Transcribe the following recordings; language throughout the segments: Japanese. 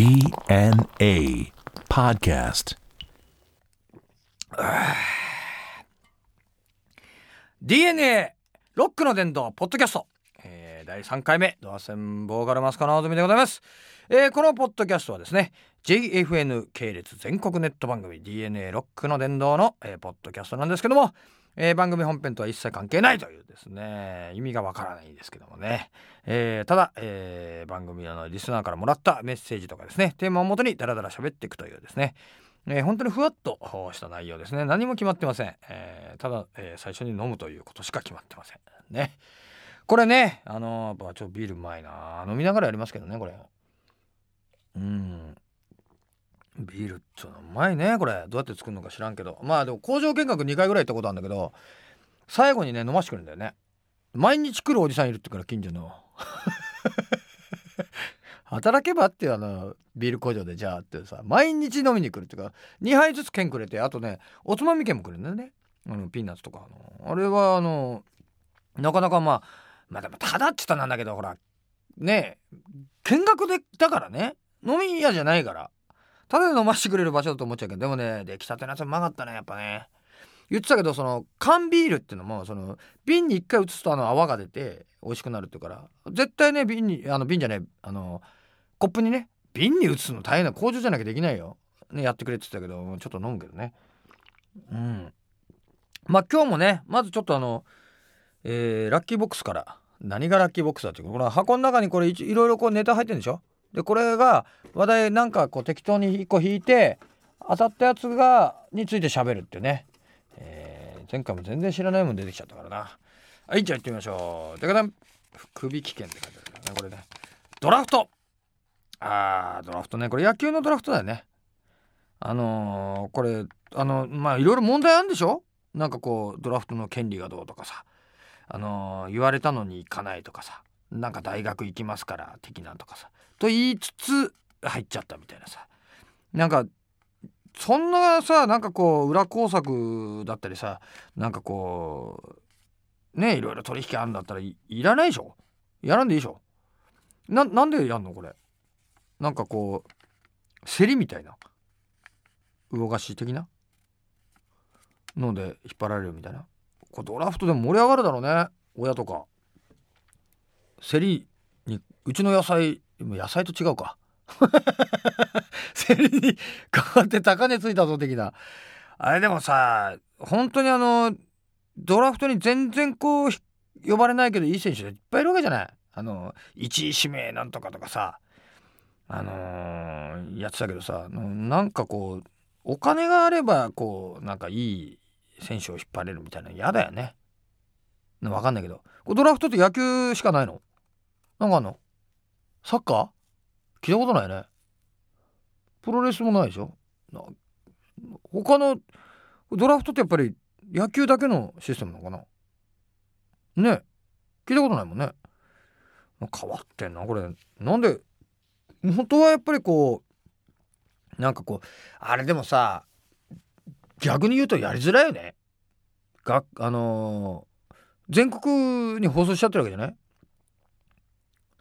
DNA Podcast. DNA ロックの伝道ポッドキャスト、えー、第3回目ドアセンボーカルマスカのあずみでございます、えー、このポッドキャストはですね JFN 系列全国ネット番組 DNA ロックの伝道の、えー、ポッドキャストなんですけども、えー、番組本編とは一切関係ないというですね意味がわからないですけどもね、えー、ただ、えー、番組のリスナーからもらったメッセージとかですねテーマをもとにダラダラ喋っていくというですね。えー、本当にふわっとした内容ですね。何も決まってません、えー、ただ、えー、最初に飲むということしか決まってませんね。これねあのー、ちょっとビールうまいな飲みながらやりますけどねこれ。うん。ビールっつうのうまいねこれ。どうやって作るのか知らんけど。まあでも工場見学2回ぐらい行ったことあるんだけど最後にね飲ましてくるんだよね。毎日来るおじさんいるってから近所の。働けばってあのビール工場でじゃあってさ毎日飲みに来るっていうか2杯ずつ券くれてあとねおつまみ券もくれるんだよね。あのピーナッツとかあのあれはあのなかなかまあまあでもただっつったなんだけどほらね見学でだからね飲み屋じゃないから。ただで飲ましてくれる場所だと思っちゃうけどでもね出来たてのやつうまかったねやっぱね。言ってたけどその缶ビールっていうのもその瓶に一回移すとあの泡が出て美味しくなるっていうから絶対ね瓶にあの瓶じゃないあのコップにね瓶に移すの大変な工場じゃなきゃできないよ、ね、やってくれって言ってたけどちょっと飲むけどね。うん。まあ今日もねまずちょっとあの、えー、ラッキーボックスから何がラッキーボックスだっていうこの箱の中にこれいろいろこうネタ入ってるんでしょ？でこれが話題なんかこう適当に1個引いて当たったやつがについて喋るっていうね、えー、前回も全然知らないもん出てきちゃったからな。はいじゃあ行ってみましょう。でかだん首危険って書いてあるからねこれね。ドラフト。あードラフトね。これ野球のドラフトだよね。あのー、これあのまあいろいろ問題あるんでしょ？なんかこうドラフトの権利がどうとかさ。あのー、言われたのに行かないとかさ。なんか大学行きますから的なとかさ。と言いつつ入っちゃったみたいなさ。なんかそんなさなんかこう裏工作だったりさなんかこうねいろいろ取引あるんだったらいらないでしょ？やらんでいいでしょ？ななんでやんのこれ？なんかこう競りみたいな？魚菓子的な？ので引っ張られるみたいな？これドラフトでも盛り上がるだろうね親とか。競りにうちの野菜野菜と違うか。競りに変わって高値ついたぞ的な。あれでもさ本当にあのドラフトに全然こう呼ばれないけどいい選手いっぱいいるわけじゃない。あの1位指名なんとかとかさ。あのー、やってたけどさなんかこうお金があればこうなんかいい選手を引っ張れるみたいな嫌だよね。わかんないけど。ドラフトって野球しかないの？なんかあんの？サッカー？聞いたことないね。プロレスもないでしょ？他のドラフトってやっぱり野球だけのシステムなのかな？ね聞いたことないもんね。変わってんなこれなんで本当はやっぱりこうなんかこうあれでもさ逆に言うとやりづらいよね。があのー、全国に放送しちゃってるわけじゃない？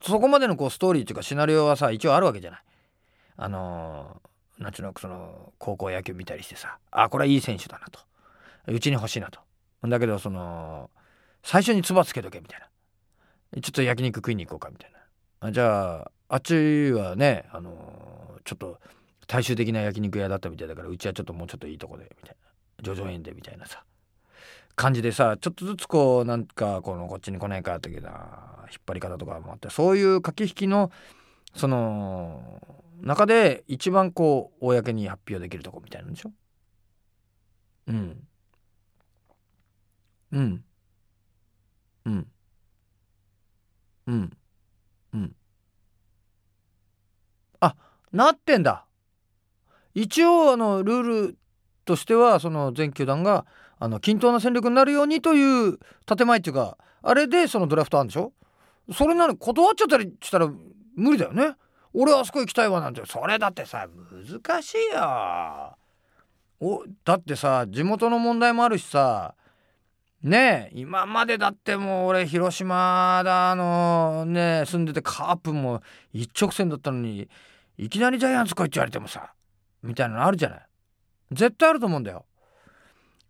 そこまでのこうストーリーっていうかシナリオはさ一応あるわけじゃない。あのー、なんちゅうのその高校野球見たりしてさあこれはいい選手だなと。うちに欲しいなと。だけどその最初に唾つけとけみたいな。ちょっと焼肉食いに行こうかみたいな。じゃああっちはねあのー、ちょっと大衆的な焼肉屋だったみたいだからうちはちょっともうちょっといいとこでみたいな。叙々苑でみたいなさ。感じでさちょっとずつこうなんかこのこっちに来ないかっていうな引っ張り方とかもあってそういう駆け引きのその中で一番こう公に発表できるとこみたいなんでしょ？うん。うん。うん。うん。うん。あなってんだ。一応あのルールとしてはその全球団があの均等な戦力になるようにという建前っていうかあれでそのドラフトあるんでしょ？それなのに断っちゃったりしたら無理だよね。俺あそこ行きたいわなんて。それだってさ難しいよ。おだってさ地元の問題もあるしさねえ今までだってもう俺広島だあのね住んでてカープも一直線だったのにいきなりジャイアンツ来いって言われてもさみたいなのあるじゃない。絶対あると思うんだよ。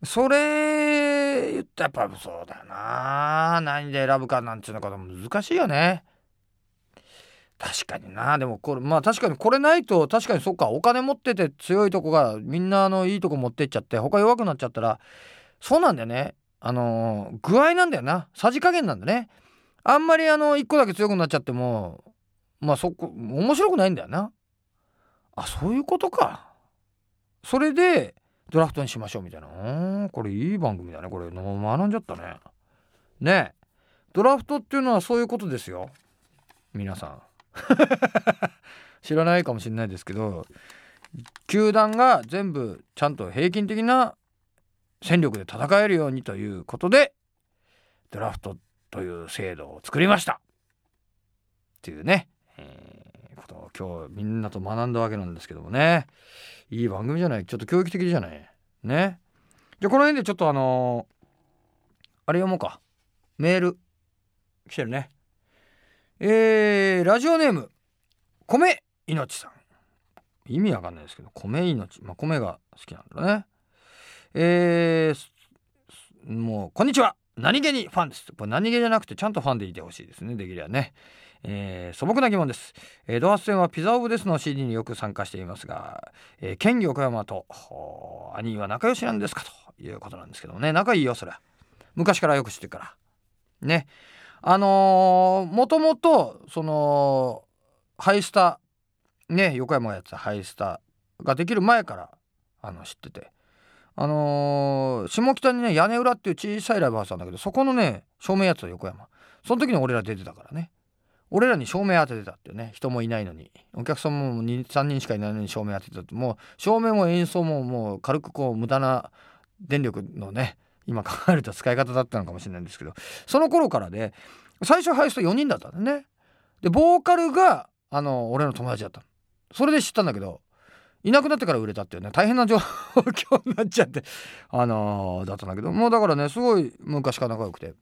それ言ったらやっぱそうだな。何で選ぶかなんていうのか難しいよね。確かにな。でもこれまあ確かにこれないと確かにそっかお金持ってて強いとこがみんなあのいいとこ持ってっちゃって他弱くなっちゃったらそうなんだよね。あのー、具合なんだよな。さじ加減なんだね。あんまりあの1個だけ強くなっちゃってもまあそこ面白くないんだよな。あそういうことか。それでドラフトにしましょうみたいな。うんこれいい番組だね。これ学んじゃったね。ねドラフトっていうのはそういうことですよ。皆さん。知らないかもしれないですけど球団が全部ちゃんと平均的な戦力で戦えるようにということでドラフトという制度を作りました。っていうね、えー、ことを今日みんなと学んだわけなんですけどもね。いい番組じゃない。ちょっと教育的じゃない。ね。じゃあこの辺でちょっとあのー、あれ読もうか。メール。来てるね。えー、ラジオネーム。米命さん。意味わかんないですけど米命。まあ米が好きなんだね。えー、もうこんにちは。何気にファンです。これ何気じゃなくてちゃんとファンでいてほしいですね。できればね。えー、素朴な疑問です、えー、ドアス戦はピザオブですの CD によく参加していますが、えー、県横山と兄は仲良しなんですかということなんですけどもね。仲いいよそれ昔からよく知ってるから。ね。あのー、もともとそのハイスタね横山がやってたハイスタができる前からあの知ってて。あのー、下北にね屋根裏っていう小さいライブハウスなんだけどそこのね照明やつは横山。その時に俺ら出てたからね。俺らに照明当ててたっていうね。人もいないのに。お客さんも23人しかいないのに照明当ててたって。もう照明も演奏ももう軽くこう無駄な電力のね今考えると使い方だったのかもしれないんですけど。その頃からで最初ハイスト4人だったんだね。でボーカルがあの俺の友達だったそれで知ったんだけどいなくなってから売れたっていうね。大変な状況になっちゃってあのー、だったんだけど。もうだからねすごい昔から仲良くて。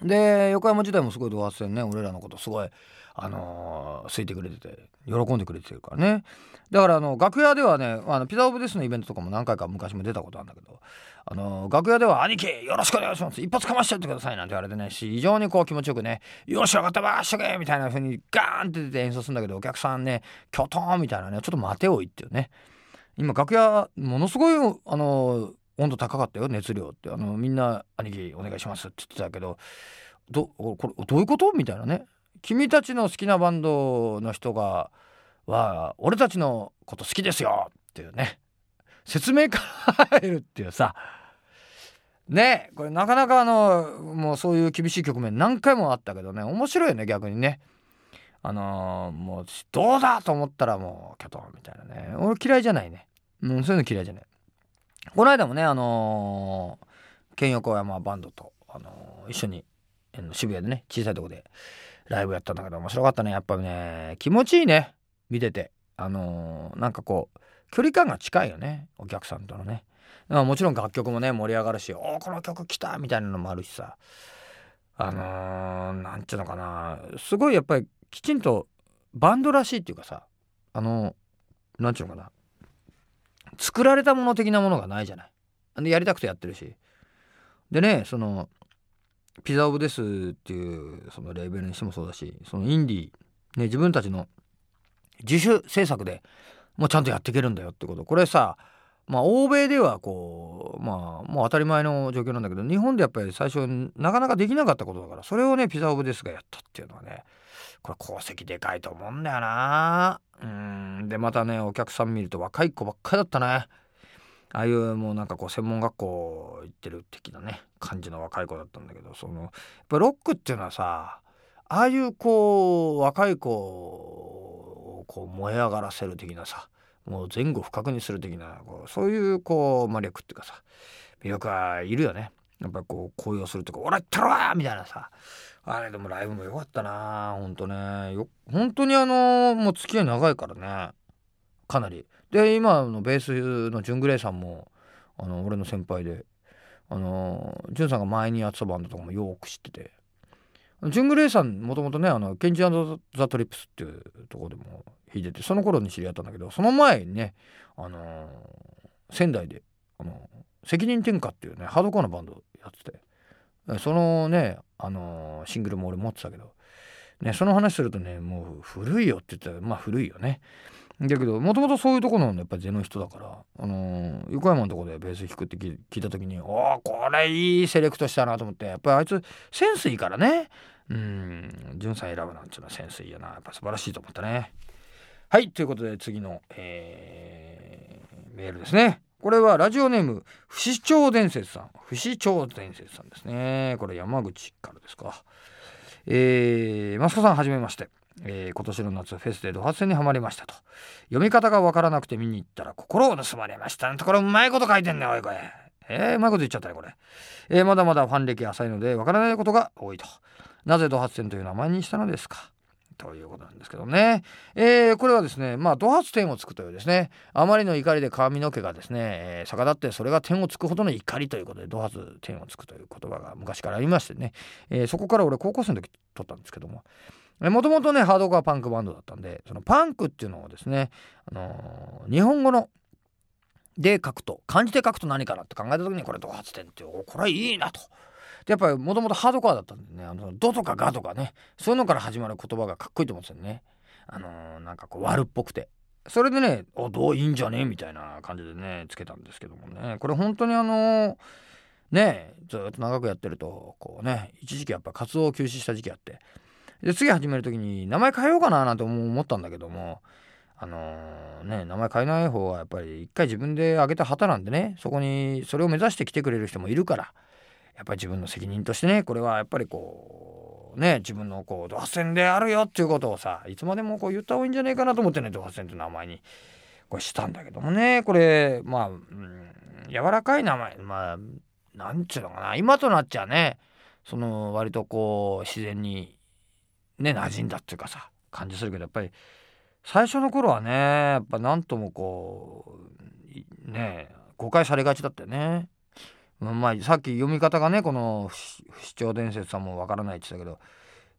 で横山時代もすごいドア戦ね俺らのことすごいあのー、好いてくれてて喜んでくれてるからねだからあの楽屋ではねあのピザオブですのイベントとかも何回か昔も出たことあるんだけどあの楽屋では「兄貴よろしくお願いします一発かましちゃってください」なんて言われてね非常にこう気持ちよくね「よし分かったばしとけ!」みたいな風にガーンって出て演奏するんだけどお客さんね「キョトン!」みたいなねちょっと待ておいっていうね今楽屋ものすごいあの温度高かったよ熱量って。あのみんな「兄貴お願いします」って言ってたけどどこれどういうこと？みたいなね。君たちの好きなバンドの人がは俺たちのこと好きですよっていうね。説明から入るっていうさ。ねこれなかなかあのもうそういう厳しい局面何回もあったけどね。面白いよね逆にね。あのー、もうどうだと思ったらもうキャトンみたいなね。俺嫌いじゃないね。うそういうの嫌いじゃない。この間もねあのー、県横山バンドと、あのー、一緒に渋谷でね小さいとこでライブやったんだけど面白かったね。やっぱね気持ちいいね。見てて。あのー、なんかこう距離感が近いよね。お客さんとのね。もちろん楽曲もね盛り上がるし「おこの曲来た!」みたいなのもあるしさ。あのー、なんていうのかな。すごいやっぱりきちんとバンドらしいっていうかさ。あのー、なんていうのかな。作られたもの的なものがないじゃない。でやりたくてやってるしでねそのピザオブですっていうそのレーベルにしてもそうだしそのインディー、ね、自分たちの自主制作でもうちゃんとやっていけるんだよってことこれさまあ欧米ではこうまあもう当たり前の状況なんだけど日本でやっぱり最初なかなかできなかったことだからそれをねピザオブですがやったっていうのはねこれ功績でかいと思うんだよなうんでまたねお客さん見ると若い子ばっかりだったねああいうもうなんかこう専門学校行ってる的なね感じの若い子だったんだけどそのやっぱロックっていうのはさああいうこう若い子をこう燃え上がらせる的なさもう前後不覚にする的なこうそういうこう魔力っていうかさ魅力はいるよね。やっぱこう高揚するとか「俺行ったろ!」みたいなさあれでもライブも良かったなほんとね。よ本当にあのもう付き合い長いからね。かなり。で今のベースのジュングレイさんもあの俺の先輩であのジュンさんが前にやってたバンドとかもよく知ってて。ジュングレイさんもともとねあのケンジザ・トリップスっていうとこでも弾いててその頃に知り合ったんだけどその前にね、あの仙台で、あの責任転嫁っていうねハードコアのバンドやってて。そのね、あのーシングルも俺持ってたけど、ね、その話するとねもう古いよって言ったらまあ古いよね。だけどもともとそういうところのやっぱりゼの人だから、あのー横山のとこでベース弾くって聞いた時におおこれいいセレクトしたなと思ってやっぱりあいつセンスいいからねうん潤さん選ぶなんていうのはセンスいいよなやっぱ素晴らしいと思ったね。はいということで次の、えーメールですね。これはラジオネーム不死鳥伝説さん。不死鳥伝説さんですね。これ山口からですか。えー、マスコさんはじめまして。えー今年の夏フェスでドハツにはまりましたと。読み方がわからなくて見に行ったら心を盗まれましたなんてこれうまいこと書いてんねおいこれ。えー、うまいこと言っちゃったねこれ、えーまだまだファン歴浅いのでわからないことが多いと。なぜドハツという名前にしたのですか。ということなんですけどね、えーこれはですねまあドハツ点をつくというですねあまりの怒りで髪の毛がですね、えー逆立ってそれが点をつくほどの怒りということでドハツ点をつくという言葉が昔からありましてね、えーそこから俺高校生の時撮ったんですけども。もともとねハードコアパンクバンドだったんでそのパンクっていうのをですね、あのー日本語ので書くと漢字で書くと何かなって考えた時にこれドハツ点っておこれいいなと。でやっぱりもともとハードコアだったんでねあのドとかガとかねそういうのから始まる言葉がかっこいいと思うんですよね。あのーなんかこう悪っぽくて。それでね「おどういいんじゃねえ?」みたいな感じでねつけたんですけどもねこれ本当にあのーねずっと長くやってるとこうね一時期やっぱ活動を休止した時期あってで次始める時に名前変えようかななんて思ったんだけどもあのーね名前変えない方はやっぱり一回自分で上げた旗なんでねそこにそれを目指して来てくれる人もいるからやっぱり自分の責任としてねこれはやっぱりこうね自分のこうドハセンであるよっていうことをさいつまでもこう言った方がいいんじゃないかなと思ってねドハセンって名前にこれしたんだけどもねこれまあ、うん、柔らかい名前まあなんちゅうのかな今となっちゃねその割とこう自然にね馴染んだっていうかさ感じするけどやっぱり最初の頃はねやっぱ何ともこうね誤解されがちだったよね。まあさっき読み方がねこの不死鳥伝説さんもわからないって言ってたけ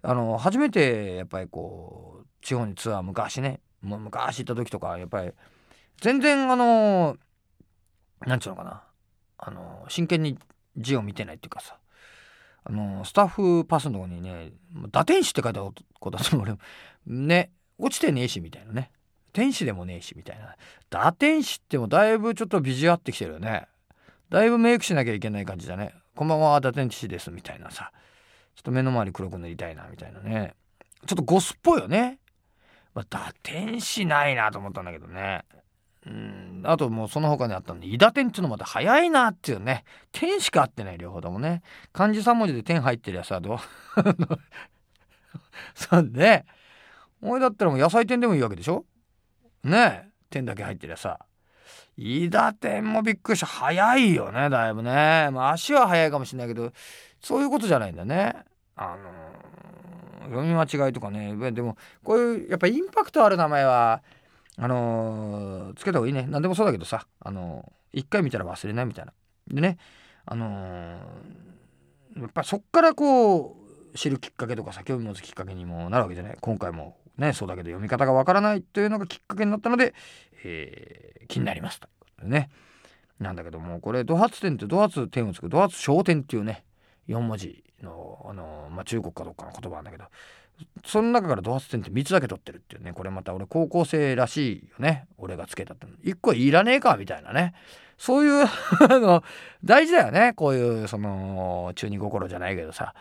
どあの初めてやっぱりこう地方にツアー昔ねもう昔行った時とかやっぱり全然あのなんちゅうのかなあの真剣に字を見てないっていうかさあのスタッフパスのとこにね「打天使」って書いてあることだと俺ね落ちてねえしみたいなね。天使でもねえしみたいな。打天使ってもだいぶちょっとビジュアってきてるよね。だいぶメイクしなきゃいけない感じだね。こんばんは打天使ですみたいなさ。ちょっと目の周り黒く塗りたいなみたいなね。ちょっとゴスっぽいよね、まあ、打天使ないなと思ったんだけどね。うん。あともうその他にあったので「伊田天」っていうのまた早いなっていうね。天しか合ってない両方ともね。漢字3文字で天入ってるやつはどう？そうね。おいだったらもう野菜天でもいいわけでしょ？ねえ。天だけ入ってりゃさ。伊田天もびっくりした。早いよねだいぶね。まあ足は早いかもしれないけどそういうことじゃないんだね。あのー読み間違いとかね。でもこういうやっぱインパクトある名前はあのーつけた方がいいね。何でもそうだけどさあのー一回見たら忘れないみたいな。でねあのーやっぱそっからこう知るきっかけとかさ興味持つきっかけにもなるわけじゃない。今回もねそうだけど読み方がわからないというのがきっかけになったので、えー気になります。ということでね。なんだけどもこれド発点ってド発点をつくド発小点っていうね4文字のあの、まあ、中国かどっかの言葉なんだけどその中からド発点って3つだけ取ってるっていうねこれまた俺高校生らしいよね俺がつけたって1個いらねえかみたいなね。そういう あの大事だよね。こういうその中二心じゃないけどさ。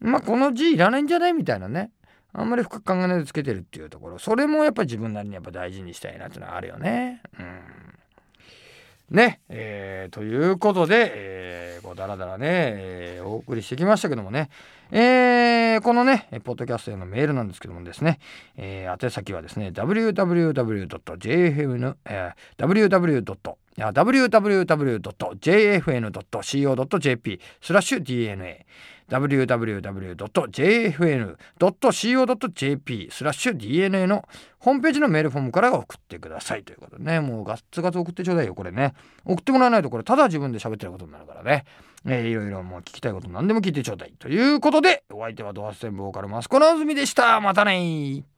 まあこの字いらないんじゃないみたいなね。あんまり深く考えないでつけてるっていうところ。それもやっぱり自分なりにやっぱ大事にしたいなっていうのはあるよね。うん。ね、えーということで、えーこうだらだらね、えーお送りしてきましたけどもね、えーこのね、ポッドキャストへのメールなんですけどもですね、えー宛先はですね、www.jfn、えー www. www.jfn.co.jp スラッシュ DNA www.jfn.co.jp スラッシュ DNA のホームページのメールフォームから送ってくださいということでね。もうガッツガツ送ってちょうだいよこれね。送ってもらわないとこれただ自分で喋ってることになるからね、えーいろいろもう聞きたいこと何でも聞いてちょうだいということでお相手はドアステンボーカルマスコナズミでした。またね